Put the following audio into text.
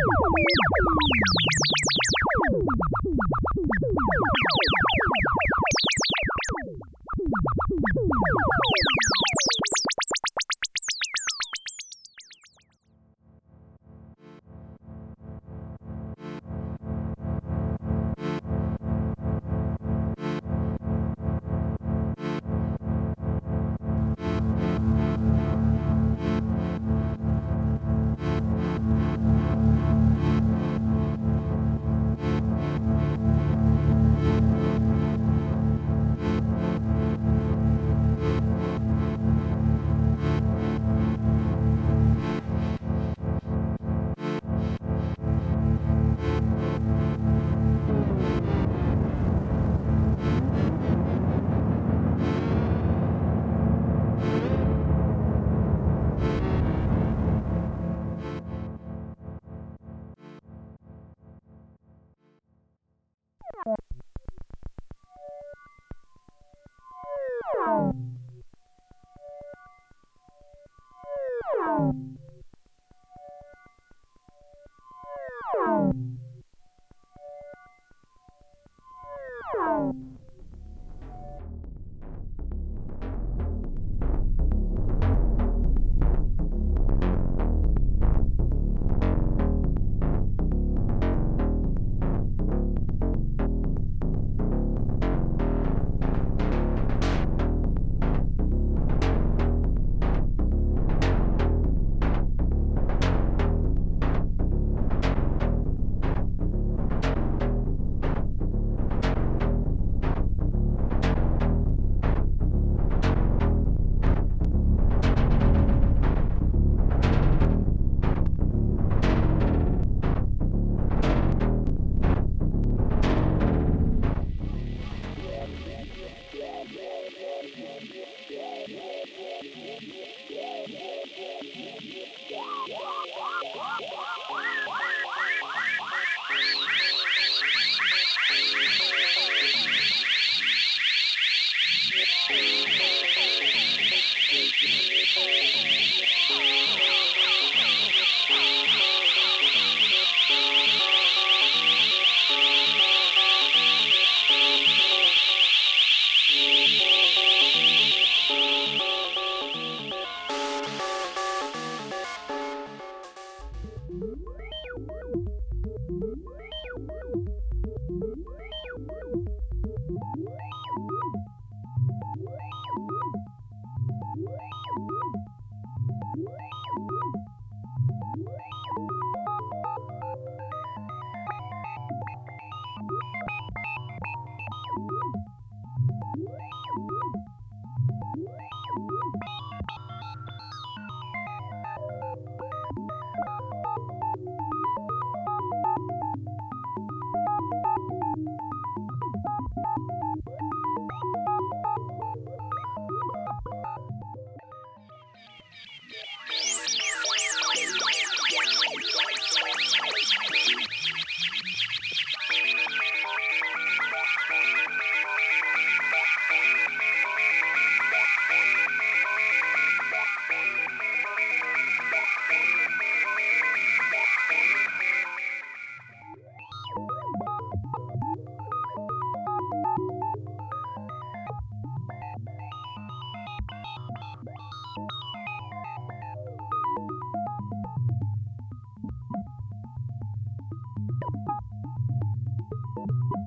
フフフフ。Thank you. Thank you.